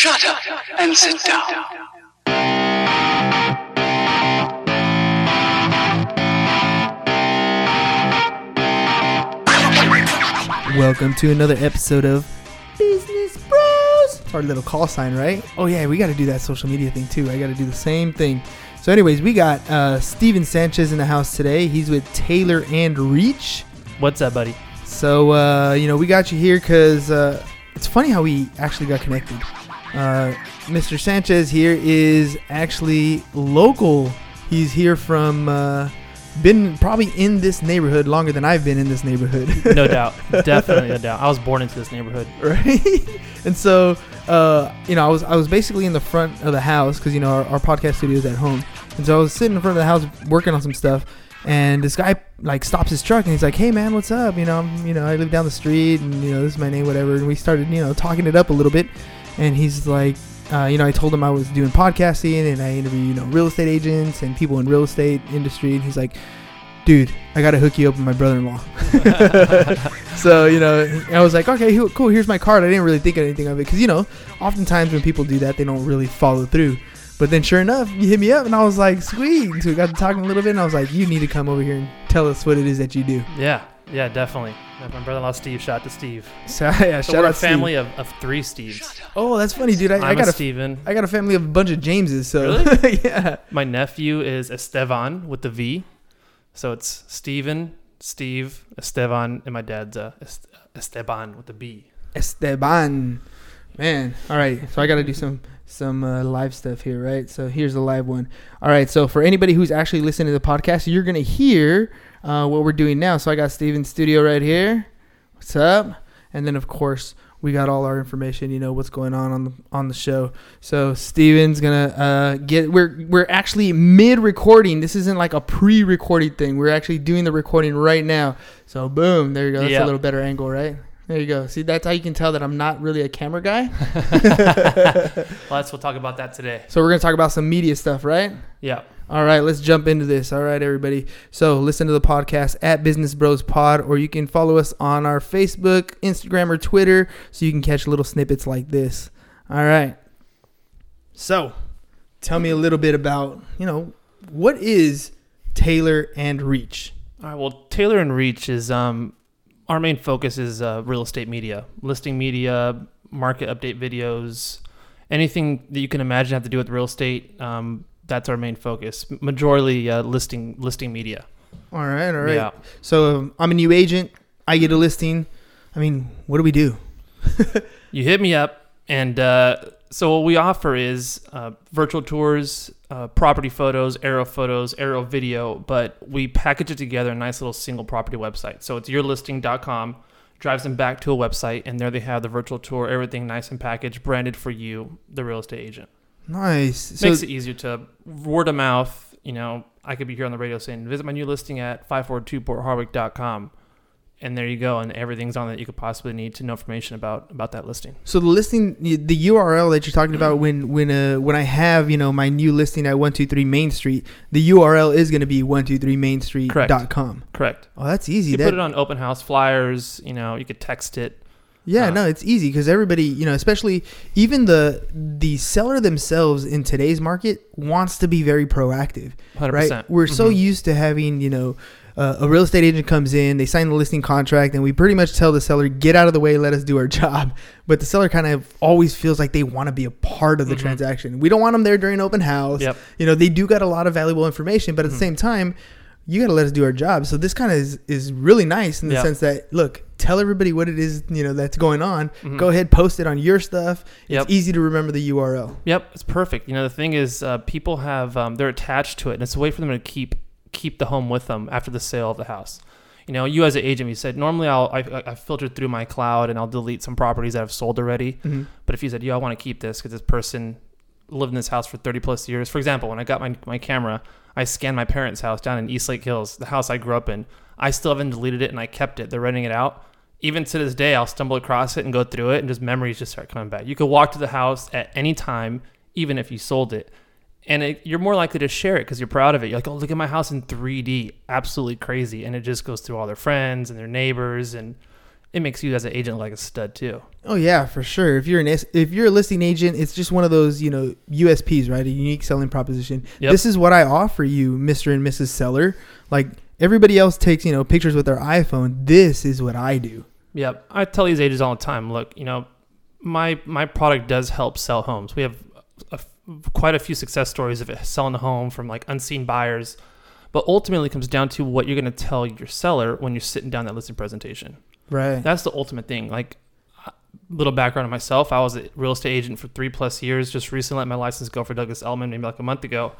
Shut up and sit down. Welcome to another episode of Business Bros. Our little call sign, right? Oh yeah, we got to do that social media thing too. I got to do the same thing. So, anyways, we got uh, Steven Sanchez in the house today. He's with Tailor and Reach. What's up, buddy? So, uh, you know, we got you here because uh, it's funny how we actually got connected. Uh, Mr. Sanchez here is actually local. He's here from, uh, been probably in this neighborhood longer than I've been in this neighborhood. No doubt, definitely no doubt. I was born into this neighborhood. right? and so, uh, you know, I was I was basically in the front of the house because you know our, our podcast studio is at home, and so I was sitting in front of the house working on some stuff, and this guy like stops his truck and he's like, "Hey man, what's up? You know, I'm, you know, I live down the street, and you know, this is my name, whatever." And we started, you know, talking it up a little bit, and he's like. Uh, you know, I told him I was doing podcasting and I interview, you know, real estate agents and people in real estate industry. And he's like, dude, I got to hook you up with my brother-in-law. so, you know, I was like, okay, cool. Here's my card. I didn't really think anything of it. Cause you know, oftentimes when people do that, they don't really follow through. But then sure enough, you hit me up and I was like, sweet. So we got to talking a little bit and I was like, you need to come over here and tell us what it is that you do. Yeah, yeah, definitely. My brother-in-law Steve. Shout out to Steve. So yeah, So shout we're out a family Steve. of, of three Steves. Oh, that's funny, dude. I, I'm I got a a, Steven. I got a family of a bunch of Jameses. So really? yeah. My nephew is Estevan with the V. So it's Steven, Steve, Estevan, and my dad's uh, Esteban with the B. Esteban. Man. All right. So I got to do some some uh, live stuff here, right? So here's the live one. All right. So for anybody who's actually listening to the podcast, you're gonna hear uh, what we're doing now. So I got Steven's studio right here. What's up? And then of course we got all our information. You know what's going on on the on the show. So Steven's gonna uh, get. We're we're actually mid recording. This isn't like a pre recorded thing. We're actually doing the recording right now. So boom, there you go. That's Yeah. a little better angle, right? There you go. See, that's how you can tell that I'm not really a camera guy. Let's we'll talk about that today. So we're gonna talk about some media stuff, right? Yeah. All right, let's jump into this. All right, everybody. So listen to the podcast at Business Bros Pod, or you can follow us on our Facebook, Instagram, or Twitter, so you can catch little snippets like this. All right. So, tell me a little bit about you know what is Tailor and Reach. All right. Well, Tailor and Reach is um, our main focus is uh, real estate media, listing media, market update videos, anything that you can imagine have to do with real estate. Um, that's our main focus. Majorly uh, listing listing media. All right, all right. Yeah. So um, I'm a new agent. I get a listing. I mean, what do we do? You hit me up, and uh, so what we offer is uh, virtual tours, uh, property photos, aerial photos, aerial video, but we package it together in a nice little single property website. So it's yourlisting.com, drives them back to a website, and there they have the virtual tour, everything nice and packaged, branded for you, the real estate agent. Nice. So Makes it easier to word of mouth. You know, I could be here on the radio saying, visit my new listing at 542portharwick.com. And there you go, and everything's on that you could possibly need to know information about about that listing. So the listing, the URL that you're talking about, when when uh when I have you know my new listing at one two three Main Street, the URL is going to be one two three Main Street Correct. dot com. Correct. Oh, that's easy. You That, put it on open house flyers. You know, you could text it. Yeah, uh, no, it's easy because everybody, you know, especially even the the seller themselves in today's market wants to be very proactive. Hundred right? We're so Mhm. used to having, you know, uh, a real estate agent comes in, they sign the listing contract, and we pretty much tell the seller, get out of the way, let us do our job. But the seller kind of always feels like they want to be a part of the Mhm. transaction. We don't want them there during open house. Yep. You know, they do got a lot of valuable information, but at Mhm. the same time, you got to let us do our job. So this kind of is, is really nice in the Yeah. sense that, look, tell everybody what it is, you know, that's going on. Mhm. Go ahead, post it on your stuff. Yep. It's easy to remember the URL. Yep. It's perfect. You know, the thing is, uh, people have um, they're attached to it, and it's a way for them to keep keep the home with them after the sale of the house. You know, you as an agent, you said normally I'll I, I- I filtered through my cloud and I'll delete some properties that I've sold already. Mhm. But if you said, yo, I want to keep this because this person lived in this house for 30 plus years. For example, when I got my, my camera, I scanned my parents' house down in East Lake Hills, the house I grew up in. I still haven't deleted it and I kept it. They're renting it out. Even to this day, I'll stumble across it and go through it and just memories just start coming back. You could walk to the house at any time, even if you sold it. And it, you're more likely to share it because you're proud of it. You're like, oh, look at my house in 3D. Absolutely crazy. And it just goes through all their friends and their neighbors. And it makes you as an agent like a stud too. Oh yeah, for sure. If you're an if you're a listing agent, it's just one of those you know USPs, right? A unique selling proposition. Yep. This is what I offer you, Mister and Mrs. Seller. Like everybody else takes you know pictures with their iPhone. This is what I do. Yep. I tell these agents all the time, look, you know, my my product does help sell homes. We have a, quite a few success stories of it selling a home from like unseen buyers, but ultimately it comes down to what you're going to tell your seller when you're sitting down that listing presentation. Right. That's the ultimate thing. Like a little background on myself, I was a real estate agent for 3 plus years. Just recently let my license go for Douglas Elliman maybe like a month ago.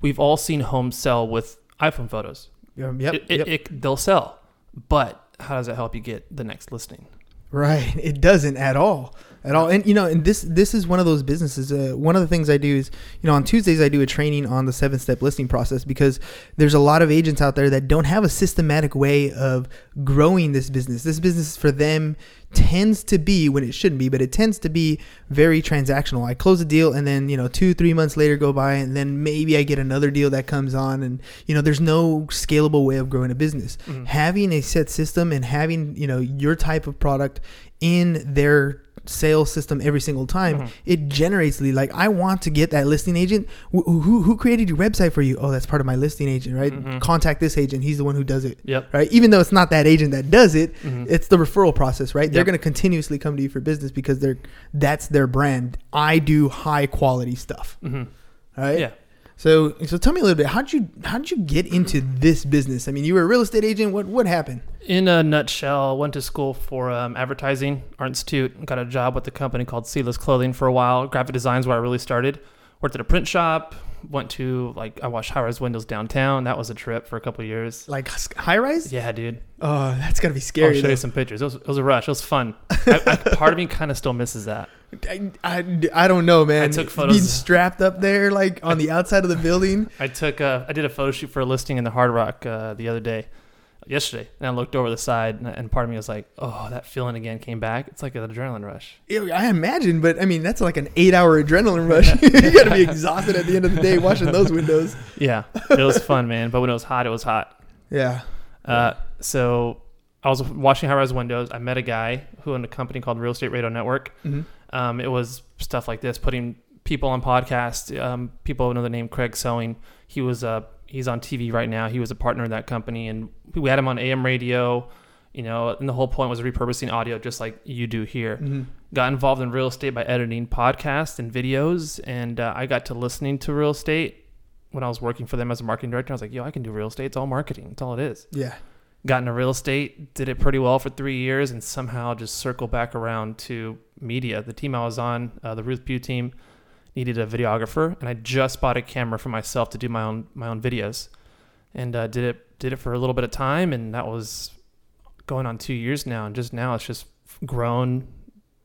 We've all seen homes sell with iPhone photos. Um, yep. It, it, yep. it, they'll sell. But how does that help you get the next listing? Right. It doesn't at all. At all. And you know, and this this is one of those businesses. Uh, one of the things I do is, you know, on Tuesdays I do a training on the seven step listing process because there's a lot of agents out there that don't have a systematic way of growing this business. This business for them tends to be when it shouldn't be, but it tends to be very transactional. I close a deal and then, you know, 2 3 months later go by and then maybe I get another deal that comes on and you know, there's no scalable way of growing a business. Mhm. Having a set system and having, you know, your type of product in their sales system every single time Mhm. it generates lead like i want to get that listing agent who, who, who created your website for you oh that's part of my listing agent right Mhm. contact this agent he's the one who does it Yep. right even though it's not that agent that does it Mhm. it's the referral process right they're going to continuously come to you for business because they're that's their brand i do high quality stuff Mhm. right Yeah. So so tell me a little bit how'd you how'd you get into this business i mean you were a real estate agent what what happened In a nutshell, went to school for um, advertising, Art Institute, got a job with a company called Seedless Clothing for a while. Graphic design's where I really started. Worked at a print shop. Went to like I watched high rise windows downtown. That was a trip for a couple of years. like high rise Yeah, dude. oh that's gotta be scary. I'll show though. you some pictures. It was, it was a rush. It was fun. I, I, part of me kind of still misses that. I, I, I don't know, man. I took photos. Being strapped up there, like on the outside of the building. I took a, I did a photo shoot for a listing in the Hard Rock uh, the other day, yesterday, and I looked over the side, and, and part of me was like, "Oh, that feeling again came back. It's like an adrenaline rush." Ew, I imagine, but I mean, that's like an eight-hour adrenaline rush. you gotta be exhausted at the end of the day washing those windows. Yeah, it was fun, man. But when it was hot, it was hot. Yeah. Uh, so I was watching high rise windows. I met a guy who owned a company called Real Estate Radio Network. hmm Um, it was stuff like this, putting people on podcasts. Um, people know the name Craig Sewing. He was uh, he's on TV right now. He was a partner in that company, and we had him on AM radio. You know, and the whole point was repurposing audio, just like you do here. hmm Got involved in real estate by editing podcasts and videos, and uh, I got to listening to real estate when I was working for them as a marketing director. I was like, yo, I can do real estate. It's all marketing. It's all it is Yeah. Got into real estate, did it pretty well for three years, and somehow just circle back around to media. The team I was on, uh, the Ruth Pugh team, needed a videographer, and I just bought a camera for myself to do my own my own videos, and uh, did it did it for a little bit of time, and that was going on two years now, and just now it's just grown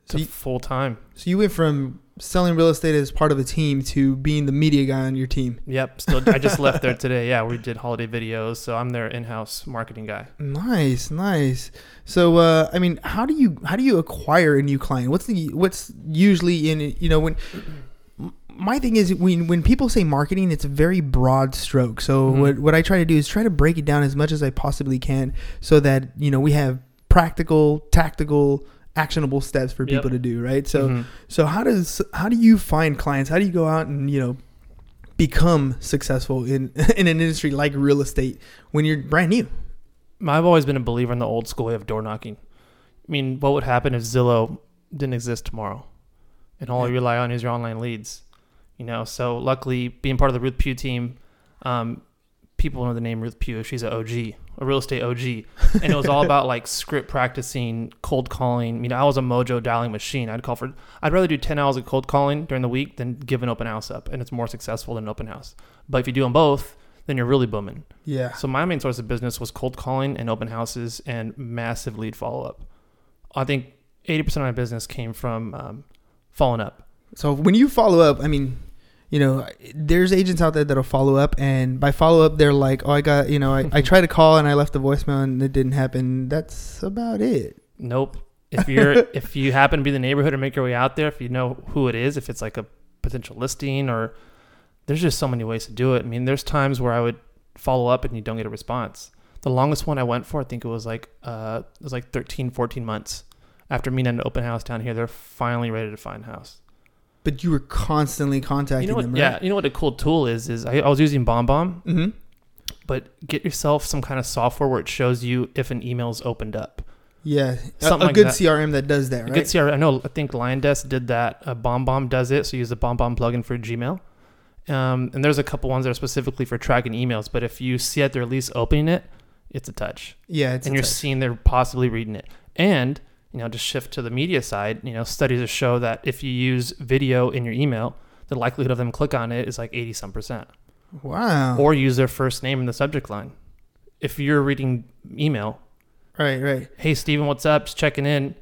to you- full time. So you went from selling real estate as part of a team to being the media guy on your team. Yep, still I just left there today. Yeah, we did holiday videos, so I'm their in-house marketing guy. Nice, nice. So, uh, I mean, how do you how do you acquire a new client? What's the what's usually in? You know, when my thing is when when people say marketing, it's a very broad stroke. So Mhm. what what I try to do is try to break it down as much as I possibly can, so that you know we have practical, tactical, actionable steps for Yep. people to do. Right. So Mhm. so how does how do you find clients? How do you go out and you know become successful in in an industry like real estate when you're brand new? I've always been a believer in the old school way of door knocking. I mean, what would happen if Zillow didn't exist tomorrow, and all you rely on is your online leads? You know, so luckily, being part of the Ruth Pugh team, um, people know the name Ruth Pugh. She's a OG, a real estate OG, and it was all about like script practicing, cold calling. You know, I was a mojo dialing machine. I'd call for, I'd rather do ten hours of cold calling during the week than give an open house up, and it's more successful than an open house. But if you do them both, then you're really booming. Yeah. So my main source of business was cold calling and open houses and massive lead follow up. I think 80% of my business came from um, following up. So when you follow up, I mean, you know, there's agents out there that'll follow up, and by follow up, they're like, "Oh, I got, you know, I, I tried to call and I left a voicemail and it didn't happen." That's about it. Nope. If you're if you happen to be in the neighborhood or make your way out there, if you know who it is, if it's like a potential listing or there's just so many ways to do it. I mean, there's times where I would follow up and you don't get a response. The longest one I went for, I think it was like uh, it was like 13, 14 months. After me and an open house down here, they're finally ready to find a house. But you were constantly contacting You know what? them, Yeah, you know what a cool tool is? Is I, I was using BombBomb, Mm-hmm. but get yourself some kind of software where it shows you if an email is opened up. Yeah. A, Something a like good that. CRM that does that, A? Good CRM. I know. I think LionDesk did that. Uh, BombBomb does it. So use the BombBomb plugin for Gmail. Um, and there's a couple ones that are specifically for tracking emails. But if you see that they're at least opening it, it's a touch, yeah, it's and a you're touch. seeing they're possibly reading it. And you know, to shift to the media side, you know, studies have show that if you use video in your email, the likelihood of them click on it is like 80 some percent. Wow. Or use their first name in the subject line. If you're reading email, right, right. hey Steven, what's up? Just checking in.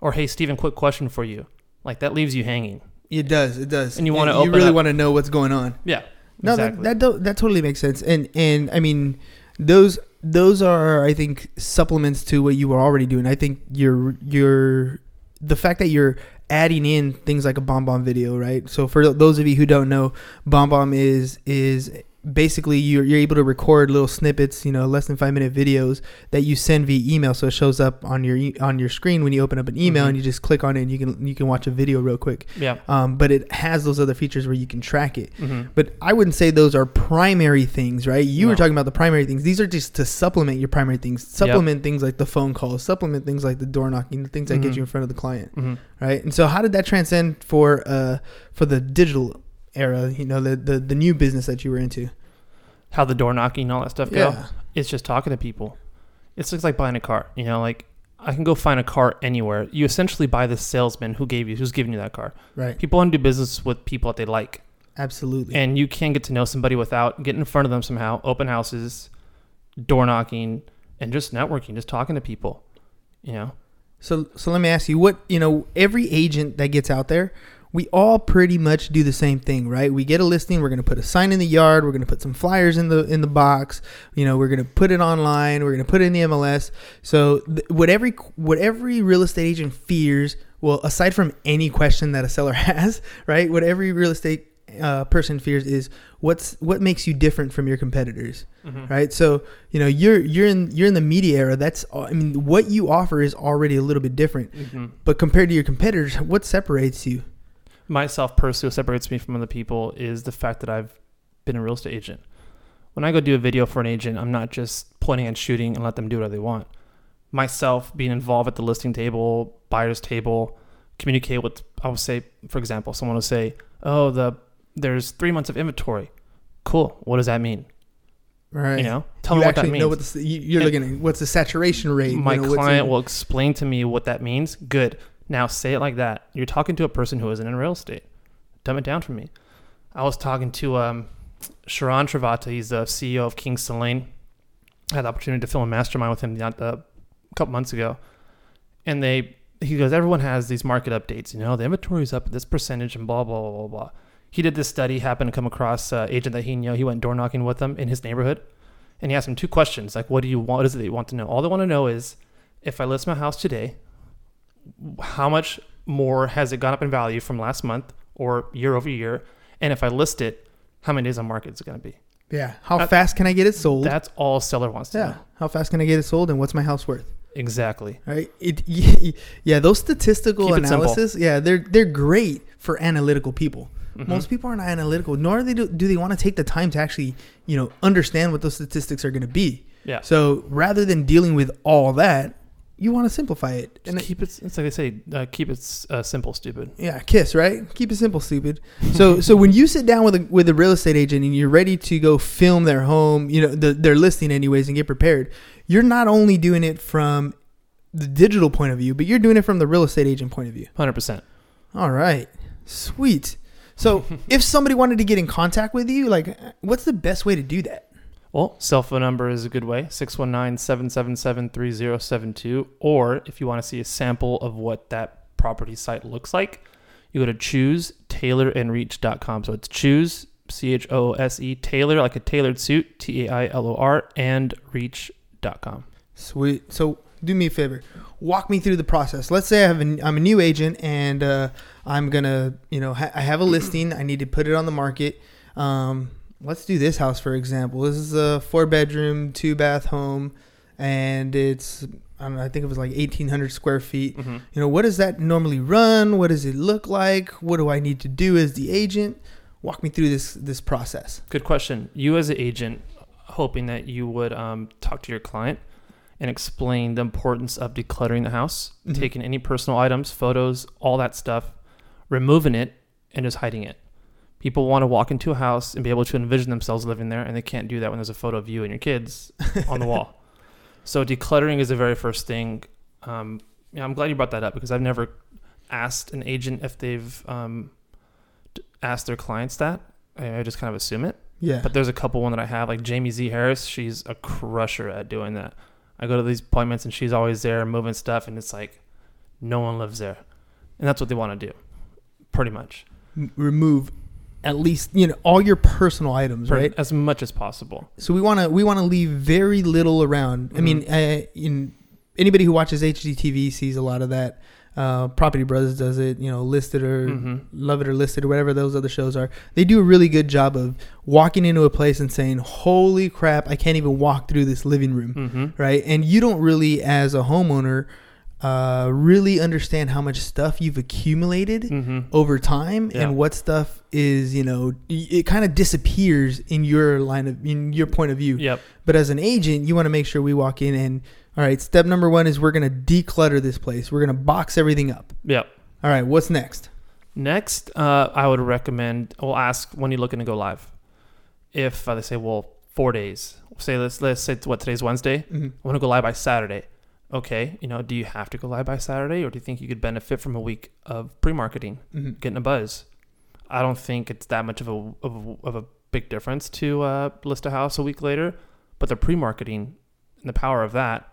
Or hey Steven, quick question for you. Like that leaves you hanging. It does. It does. And you wanna You really want to know what's going on. Yeah. No, exactly. that that, that totally makes sense. And and I mean, those those are I think supplements to what you were already doing. I think you're you're the fact that you're adding in things like a BombBomb video, right? So for those of you who don't know, BombBomb is is basically you're, you're able to record little snippets, you know, less than five minute videos that you send via email. So it shows up on your e- on your screen when you open up an email Mhm. and you just click on it and you can you can watch a video real quick. yeah. Um, but it has those other features where you can track it. hmm But I wouldn't say those are primary things, right? You were talking about the primary things. These are just to supplement your primary things. Supplement things like the phone calls, supplement things like the door knocking, the things that get Mhm. you in front of the client, hmm right? And so how did that transcend for uh for the digital era, you know, the the, the new business that you were into? How the door knocking and all that stuff go. Yeah. It's just talking to people. It's just like buying a car. You know, like I can go find a car anywhere. You essentially buy the salesman who gave you, who's giving you that car. Right. People want to do business with people that they like. Absolutely. And you can get to know somebody without getting in front of them somehow. Open houses, door knocking, and just networking, just talking to people. You know? So so let me ask you what, you know, every agent that gets out there, we all pretty much do the same thing, right? We get a listing, we're going to put a sign in the yard, we're going to put some flyers in the in the box, you know, we're going to put it online, we're going to put it in the MLS. So th- what every what every real estate agent fears, well, aside from any question that a seller has, right? What every real estate uh, person fears is what's what makes you different from your competitors Mhm. right so you know you're you're in you're in the media era that's i mean what you offer is already a little bit different Mhm. but compared to your competitors what separates you myself personally what separates me from other people is the fact that I've been a real estate agent. When I go do a video for an agent, I'm not just pointing and shooting and let them do whatever they want. Myself being involved at the listing table, buyer's table, communicate with I would say, for example, someone will say, Oh, the there's three months of inventory. Cool. What does that mean? right You know? Tell you me what that means. know what the, you- you're And- looking at what's the saturation rate my you know, client will explain to me what that means. Good. Now say it like that. You're talking to a person who isn't in real estate. Dumb it down for me. I was talking to um, Sharran Srivatsaa. He's the CEO of King Lane. I had the opportunity to film a mastermind with him not, uh, a couple months ago, and they he goes, everyone has these market updates. You know, the inventory is up at this percentage, and blah blah blah blah blah. He did this study. Happened to come across an agent that he knew. He went door knocking with them in his neighborhood, and he asked him two questions like, "What do you want? What is it that you want to know?" All they want to know is, if I list my house today, how much more has it gone up in value from last month or year over year? And if I list it, how many days on market is it going to be? yeah how That- fast can i get it sold That's all seller wants to yeah know. how fast can i get it sold and what's my house worth Exactly. right it yeah those statistical Keep analysis yeah they're they're great for analytical people Mhm. Most people aren't analytical, nor they do, do they want to take the time to actually, you know, understand what those statistics are going to be. Yeah. So rather than dealing with all that, you want to simplify it. Just And keep it. It's like they say, uh, keep it uh, simple, stupid. yeah, kiss, right? Keep it simple, stupid. So so when you sit down with a with a real estate agent and you're ready to go film their home, you know, the, their listing anyways, and get prepared, you're not only doing it from the digital point of view, but you're doing it from the real estate agent point of view. Hundred percent. All right. Sweet. So if somebody wanted to get in contact with you, like what's the best way to do that? Well, cell phone number is a good way 619 777 3072. Or if you want to see a sample of what that property site looks like, you go to choose tailorandreach.com. So it's choose, C H O S E, tailor, like a tailored suit, T A I L O R, and reach.com. Sweet. So do me a favor. Walk me through the process. Let's say I have I'm a new agent and uh, I'm gonna, you know, ha- I have a listing. I need to put it on the market. Um, let's do this house for example. This is a four bedroom, two bath home, and it's I don't know. I think it was like eighteen hundred square feet. Mm-hmm. You know, what does that normally run? What does it look like? What do I need to do as the agent? Walk me through this this process. Good question. You as an agent, hoping that you would um, talk to your client and explain the importance of decluttering the house, Mhm. taking any personal items, photos, all that stuff, removing it, and just hiding it. People want to walk into a house and be able to envision themselves living there, and they can't do that when there's a photo of you and your kids on the wall. So decluttering is the very first thing. Um, yeah, I'm glad you brought that up because I've never asked an agent if they've um, asked their clients that. I I just kind of assume it. Yeah. But there's a couple one that I have, like Jamie Z Harris. She's a crusher at doing that. I go to these appointments and she's always there moving stuff, and it's like no one lives there, and that's what they want to do, pretty much, remove at least you know all your personal items, Per- right? as much as possible. So we want to we want to leave very little around. I mean, uh, in anybody who watches HGTV sees a lot of that. Uh, Property Brothers does it. You know, Listed or hmm Love It or Listed or whatever those other shows are. They do a really good job of walking into a place and saying, "Holy crap! I can't even walk through this living room." hmm Right? And you don't really, as a homeowner, uh, really understand how much stuff you've accumulated hmm over time Yeah. and what stuff is you know it kind of disappears in your line of in your point of view Yep. but as an agent you want to make sure we walk in and all right step number one is we're going to declutter this place we're going to box everything up Yep. all right what's next Next, uh, I would recommend. We'll ask when you're looking to go live. If uh, they say, well, four days. Say let's let's say what today's Wednesday. mm-hmm. I want to go live by Saturday. Okay, you know, do you have to go live by Saturday, or do you think you could benefit from a week of pre-marketing, Mm-hmm. getting a buzz? I don't think it's that much of a of a, of a big difference to uh, list a house a week later, but the pre-marketing and the power of that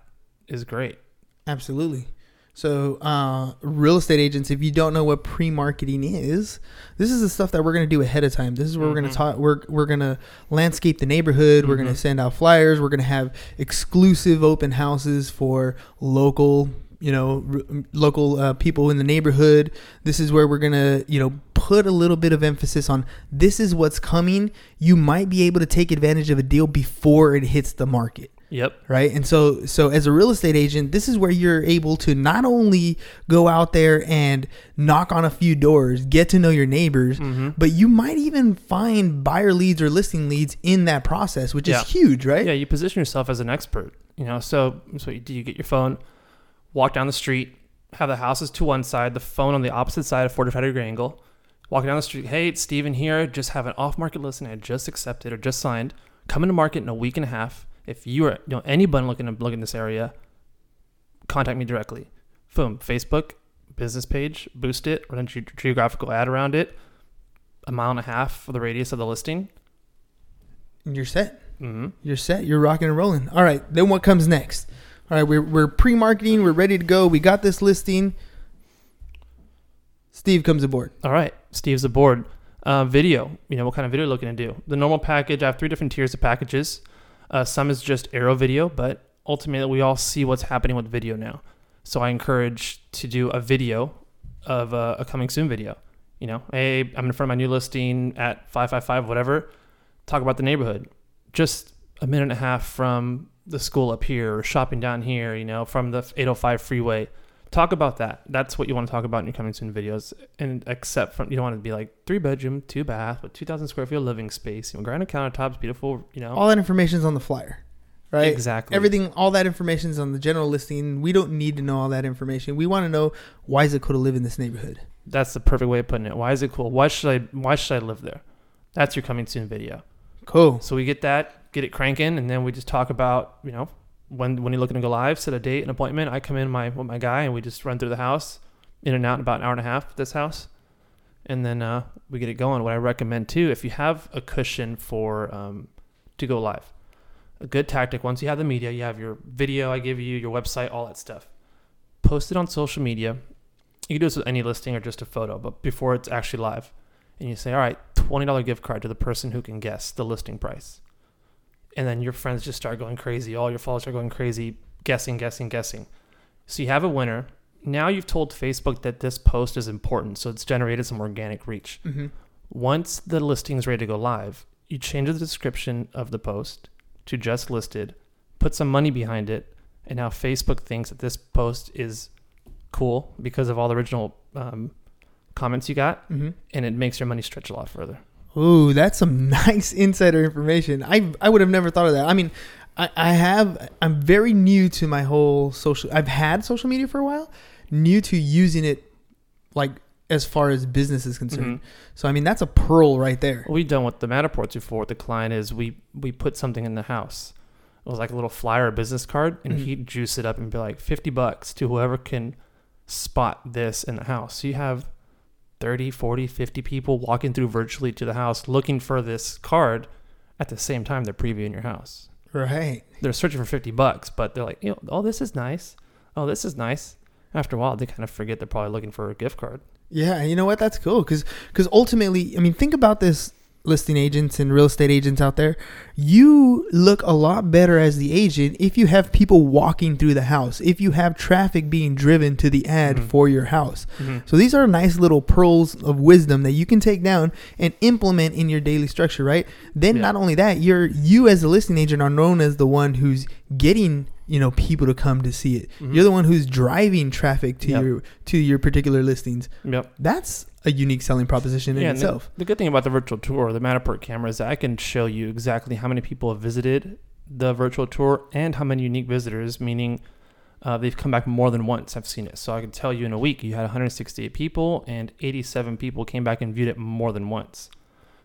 is great. Absolutely. So, uh, real estate agents, if you don't know what pre-marketing is, this is the stuff that we're going to do ahead of time. This is where we're going to talk. We're we're going to landscape the neighborhood. We're going to send out flyers. We're going to have exclusive open houses for local, you know, r- local uh, people in the neighborhood. This is where we're going to, you know, put a little bit of emphasis on this is what's coming. You might be able to take advantage of a deal before it hits the market Yep. right and so so as a real estate agent this is where you're able to not only go out there and knock on a few doors get to know your neighbors Mm-hmm. but you might even find buyer leads or listing leads in that process which Yeah. is huge right Yeah, you position yourself as an expert. You know, so so you do you get your phone, walk down the street, have the houses to one side, the phone on the opposite side, a 45 degree angle. Walking down the street, hey, it's Steven here. Just have an off market listing I just accepted or just signed. Coming to market in a week and a half. If you are, you know, anybody looking to look in this area, contact me directly. Boom, Facebook, business page, boost it, run a ge- geographical ad around it, a mile and a half for the radius of the listing. you're set Mm-hmm. you're set you're rocking and rolling all right then what comes next all right we're, we're pre-marketing we're ready to go we got this listing steve comes aboard All right, Steve's aboard. Uh, video, you know, what kind of video are you looking to do? The normal package, I have three different tiers of packages. Uh, some is just aerial video, but ultimately we all see what's happening with video now. So I encourage to do a video of a, a coming soon video. You know, hey, I'm in front of my new listing at 555, whatever. Talk about the neighborhood. Just a minute and a half from the school up here or shopping down here, you know, from the 805 freeway talk about that. That's what you want to talk about in your coming soon videos. And except from you don't want to be like three bedroom, two bath with two thousand square feet of living space, you know, granite countertops, beautiful, you know. all that information's on the flyer right Exactly. Everything, all that information is on the general listing. We don't need to know all that information. We want to know why is it cool to live in this neighborhood. That's the perfect way of putting it. Why is it cool? Why should I why should I live there? That's your coming soon video. Cool. So we get that, get it cranking, and then we just talk about, you know, when when you're looking to go live, set a date, an appointment. I come in my with my guy and we just run through the house, in and out in about an hour and a half. This house, and then uh, we get it going. What I recommend too, if you have a cushion for um, to go live, a good tactic. Once you have the media, you have your video I give you, your website, all that stuff. Post it on social media. You can do this with any listing or just a photo, but before it's actually live, and you say, all right, twenty dollar gift card to the person who can guess the listing price and then your friends just start going crazy. All your followers are going crazy, guessing, guessing, guessing. So you have a winner. Now you've told Facebook that this post is important, so it's generated some organic reach. Mm-hmm. Once the listing is ready to go live, you change the description of the post to just listed, put some money behind it, and now Facebook thinks that this post is cool because of all the original um, comments you got, Mm-hmm. and it makes your money stretch a lot further. Ooh, that's some nice insider information. I I would have never thought of that. I mean, I, I have I'm very new to my whole social I've had social media for a while, new to using it like as far as business is concerned. Mhm. So I mean that's a pearl right there. We've done with the Matterports before the client is we we put something in the house. It was like a little flyer, a business card, and Mhm. he'd juice it up and be like fifty bucks to whoever can spot this in the house. So you have 30, 40, 50 people walking through virtually to the house looking for this card at the same time they're previewing your house. Right. They're searching for 50 bucks, but they're like, you know, oh, this is nice. Oh, this is nice. After a while, they kind of forget they're probably looking for a gift card. Yeah, you know what? That's cool because because ultimately, I mean, think about this listing agents and real estate agents out there. You look a lot better as the agent if you have people walking through the house, if you have traffic being driven to the ad Mhm. for your house. Mm-hmm. So these are nice little pearls of wisdom that you can take down and implement in your daily structure, right? Then Yeah. not only that, you're you as a listing agent are known as the one who's getting you know people to come to see it. Mhm. You're the one who's driving traffic to Yep. your to your particular listings. Yep. That's a unique selling proposition in the- itself. The, good thing about the virtual tour, the Matterport camera, is that I can show you exactly how many people have visited the virtual tour and how many unique visitors, meaning uh, they've come back more than once. I've seen it. So I can tell you in a week you had 168 people and 87 people came back and viewed it more than once.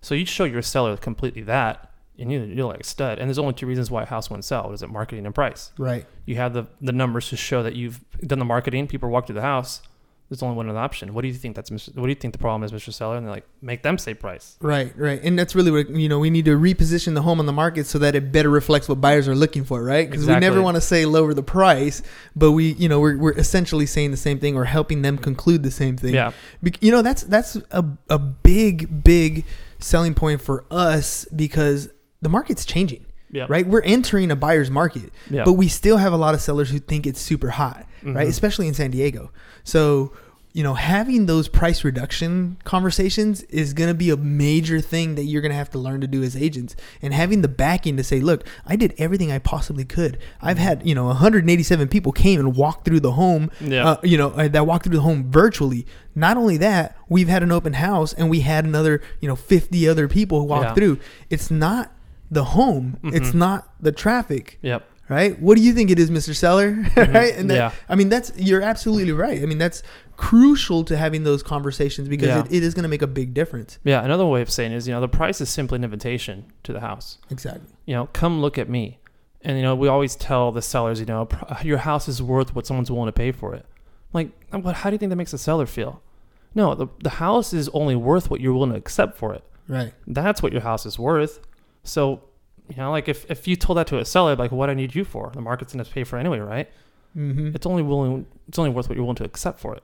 So you show your seller completely that, and you- you're like a stud. And there's only two reasons why a house won't sell. What is it? Marketing and price. Right. You have the, the numbers to show that you've done the marketing. People walk through the house. There's only one other option. What do you think that's Mr. What do you think the problem is, Mr. Seller? And they're like, make them say price. Right, right. And that's really what you know, we need to reposition the home on the market so that it better reflects what buyers are looking for, right? Because we never want to say lower the price, but we, you know, we're, we're essentially saying the same thing or helping them conclude the same thing. Yeah. Bec- you know that's that's a, a big big selling point for us because the market's changing Yeah. right we're entering a buyer's market Yeah. but we still have a lot of sellers who think it's super hot right Mhm. especially in san diego so you know having those price reduction conversations is going to be a major thing that you're going to have to learn to do as agents and having the backing to say look i did everything i possibly could i've had you know 187 people came and walked through the home Yeah. uh, you know, uh, that walked through the home virtually. Not only that, we've had an open house and we had another, you know, 50 other people walk Yeah. through. It's not the home, it's Mhm. not the traffic, Yep. Right? What do you think it is, Mr. Seller? Mm-hmm. right? And that, Yeah. I mean, that's, you're absolutely right. I mean, that's crucial to having those conversations because Yeah. it, it is going to make a big difference. Yeah. Another way of saying it is, you know, the price is simply an invitation to the house. Exactly. You know, come look at me. And you know, we always tell the sellers, you know, your house is worth what someone's willing to pay for it. Like, uh, what? How do you think that makes a seller feel? No, the the house is only worth what you're willing to accept for it. Right. That's what your house is worth. So, you know, like if, if you told that to a seller, like, what I need you for? The market's gonna pay for anyway, right? Mm-hmm. It's only willing. It's only worth what you're willing to accept for it.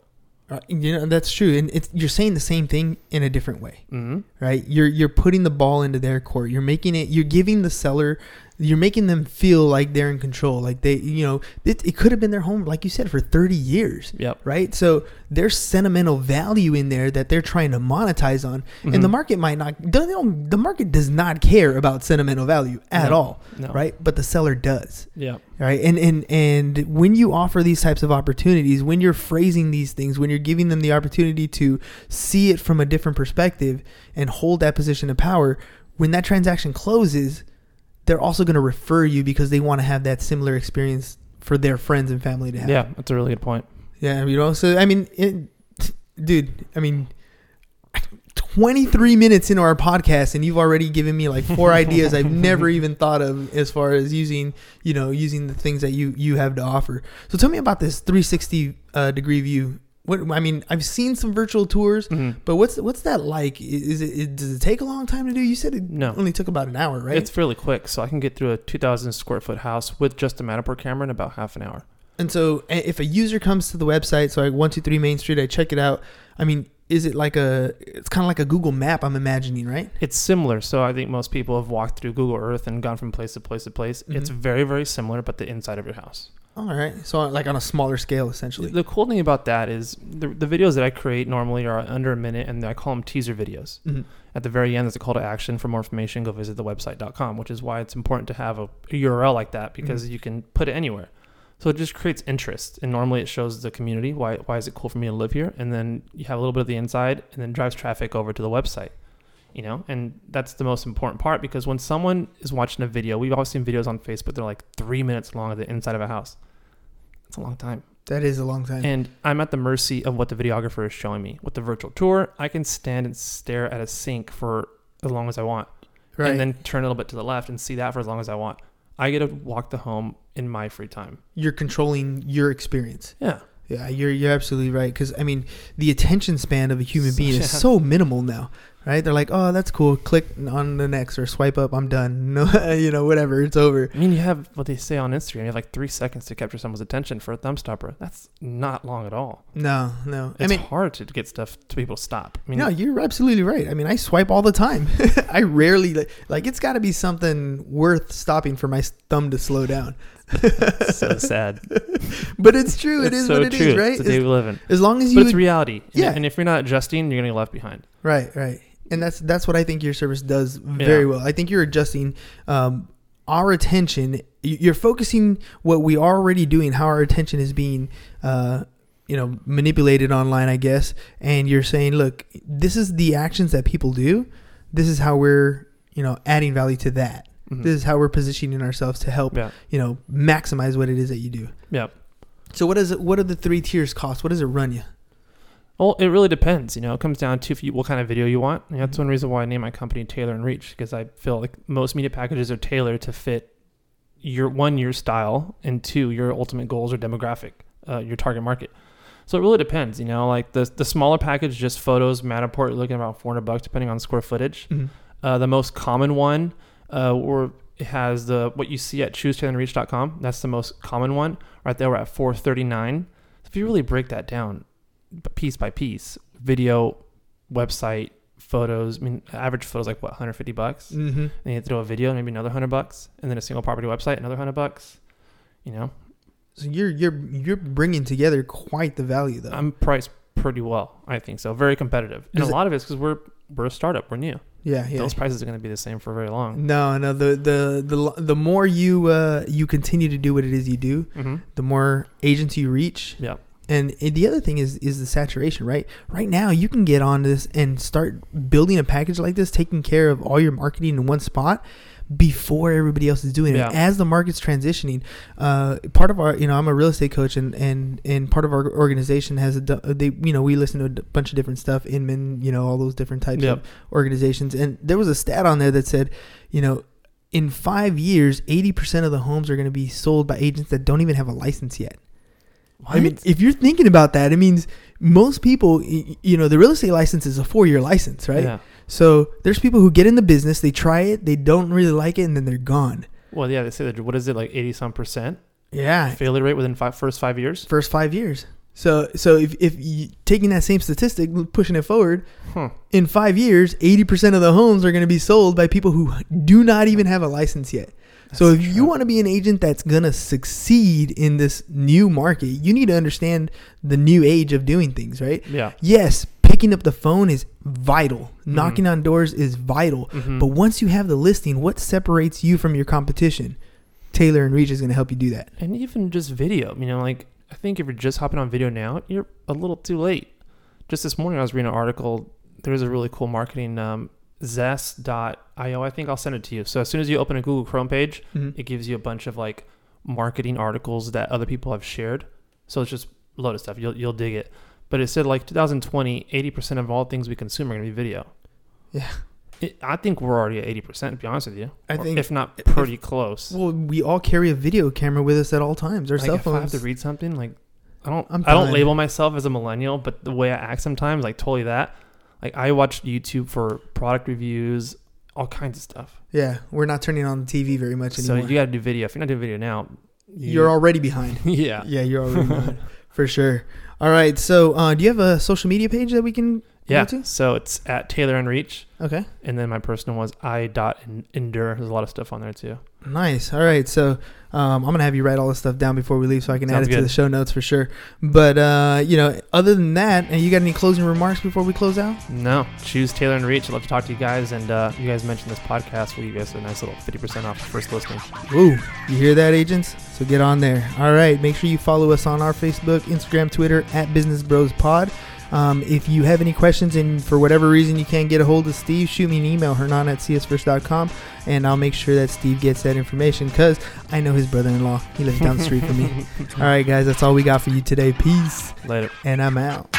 Uh, you know, that's true. And it's, you're saying the same thing in a different way. Mm-hmm. right you're you're putting the ball into their court you're making it you're giving the seller you're making them feel like they're in control like they you know it, it could have been their home like you said for 30 years Yep. right so there's sentimental value in there that they're trying to monetize on and the Mhm. market might not the market does not care about sentimental value at No. all No. right but the seller does Yeah. right and and and when you offer these types of opportunities when you're phrasing these things when you're giving them the opportunity to see it from a different perspective and hold that position of power when that transaction closes they're also going to refer you because they want to have that similar experience for their friends and family to have Yeah. That's a really good point. yeah you know so i mean it, dude i mean 23 minutes into our podcast and you've already given me like four ideas I've never even thought of as far as using, you know, using the things that you you have to offer. So tell me about this 360 uh, degree view. What I mean, I've seen some virtual tours, Mhm. but what's what's that like? Is it, it does it take a long time to do? You said it No. only took about an hour, right? It's fairly quick, so I can get through a 2,000 square foot house with just a Matterport camera in about half an hour. And so, if a user comes to the website, so like one two three Main Street, I check it out. I mean, is it like a? It's kind of like a Google Map. I'm imagining, right? It's similar, so I think most people have walked through Google Earth and gone from place to place to place. It's Mhm. very, very similar, but the inside of your house. All right. So like on a smaller scale, essentially. The cool thing about that is the, the videos that I create normally are under a minute, and I call them teaser videos. Mhm. At the very end, there's a call to action. For more information, go visit the website.com, which is why it's important to have a, a URL like that because you can put it anywhere. So it just creates interest, and normally it shows the community why why is it cool for me to live here, and then you have a little bit of the inside, and then drives traffic over to the website. You know, and that's the most important part because when someone is watching a video, we've all seen videos on Facebook. They're like three minutes long of the inside of a house. It's a long time. That is a long time. And I'm at the mercy of what the videographer is showing me. With the virtual tour, I can stand and stare at a sink for as long as I want, right. and then turn a little bit to the left and see that for as long as I want. I get to walk the home in my free time. you're controlling your experience. Yeah, Yeah, you're you're absolutely right. Because I mean, the attention span of a human being yeah. is so minimal now, right? They're like, oh, that's cool. Click on the next or swipe up. I'm done. No, you know, whatever. It's over. I mean, you have what they say on Instagram. You have like three seconds to capture someone's attention for a thumb stopper. That's not long at all. No, no. It's I mean, hard to get stuff to people to stop. I mean, no, you're absolutely right. I mean, I swipe all the time. I rarely like, like it's got to be something worth stopping for my thumb to slow down. so sad. But it's true. It it's is so what it true. is, right? It's the day As, we live in. as long as you, But it's reality. Yeah. And if you're not adjusting, you're gonna get left behind. Right, right. And that's that's what I think your service does very Yeah. well. I think you're adjusting um, our attention. You're focusing what we are already doing, how our attention is being, uh, you know, manipulated online, I guess. And you're saying, look, this is the actions that people do. This is how we're, you know, adding value to that. Mhm. This is how we're positioning ourselves to help, Yeah. you know, maximize what it is that you do. Yeah. So what does it? What are the three tiers cost? What does it run you? Well, it really depends. You know, it comes down to if you, what kind of video you want. And that's Mhm. one reason why I named my company Tailor and Reach because I feel like most media packages are tailored to fit your one your style and two your ultimate goals or demographic, uh, your target market. So it really depends. You know, like the the smaller package, just photos, Matterport, you're looking about 400 bucks depending on square footage. Uh, the most common one, uh, or it has the what you see at choosetailorandreach.com. That's the most common one. Right there, we're at 439. So if you really break that down, piece by piece, video, website, photos. I mean, average photos like what 150 bucks. Mm-hmm. Then you throw a video, maybe another hundred bucks, and then a single property website, another hundred bucks. You know, So you're you're you're bringing together quite the value, though. I'm priced pretty well. I think so. Very competitive, and Does a it- lot of it's because we're we're a startup. We're new. yeah, yeah. Those prices are going to be the same for very long. No, no. The the the the more you uh, you continue to do what it is you do, Mm-hmm. the more agents you reach. Yeah. And the other thing is is the saturation, right? Right now, you can get on this and start building a package like this, taking care of all your marketing in one spot before everybody else is doing it. Yeah. As the market's transitioning, uh, part of our, you know, I'm a real estate coach, and and and part of our organization has a, d- they, you know, we listen to a bunch of different stuff, Inman, you know, all those different types Yep. of organizations, and there was a stat on there that said, you know. In five years, eighty percent of the homes are going to be sold by agents that don't even have a license yet. I mean, if you're thinking about that, it means most people, you know, the real estate license is a four year license, right? Yeah. So there's people who get in the business, they try it, they don't really like it, and then they're gone. Well, yeah, they say that. What is it like, eighty some percent Yeah, failure rate within five, first five years? first five years. So so if if you taking that same statistic, pushing it forward, Huh. in five years, eighty percent of the homes are going to be sold by people who do not even have a license yet. So if you want to be an agent that's going to succeed in this new market, you need to understand the new age of doing things, right? Yeah. Yes, picking up the phone is vital. Knocking on doors is vital. Mhm. But once you have the listing, what separates you from your competition? Tailor and Reach is going to help you do that. and even just video. You know, like I think if you're just hopping on video now, you're a little too late. Just this morning, I was reading an article. There's a really cool marketing um, zest.io. I think I'll send it to you. So as soon as you open a Google Chrome page, Mhm. it gives you a bunch of like marketing articles that other people have shared. So it's just a load of stuff. You'll you'll dig it. But it said like 2020, 80% of all things we consume are going to be video. Yeah. It, I think we're already at 80%, to be honest with you. I Or think- if not pretty close. Well, we all carry a video camera with us at all times. Our like cell if I have to read something, like I don't, I'm I don't label myself as a millennial, but the way I act sometimes, like totally that. Like I watch YouTube for product reviews, all kinds of stuff. yeah, we're not turning on the TV very much anymore. So you got to do video. If you're not doing video now, you, you're already behind. yeah, Yeah, you're already behind for sure. All right. So, uh, do you have a social media page that we can? Yeah. to? So it's at Tailor and Reach, Okay. and then my personal was I dot en- endure. There's a lot of stuff on there too. Nice. All right. So um, I'm gonna have you write all this stuff down before we leave, so I can add Sounds it to the show notes for sure. But uh, you know, other than that, and you got any closing remarks before we close out? No, choose Tailor and Reach. I'd love to talk to you guys. And uh, you guys mentioned this podcast. Will you guys a nice little 50% off first listening? Ooh, you hear that, agents? So get on there. All right. Make sure you follow us on our Facebook, Instagram, Twitter at Business Bros Pod. Um, if you have any questions and for whatever reason you can't get a hold of Steve, shoot me an email, hernan at csfirst.com, and I'll make sure that Steve gets that information because I know his brother in law. He lives down the street from me. All right, guys, that's all we got for you today. Peace, Later. and I'm out.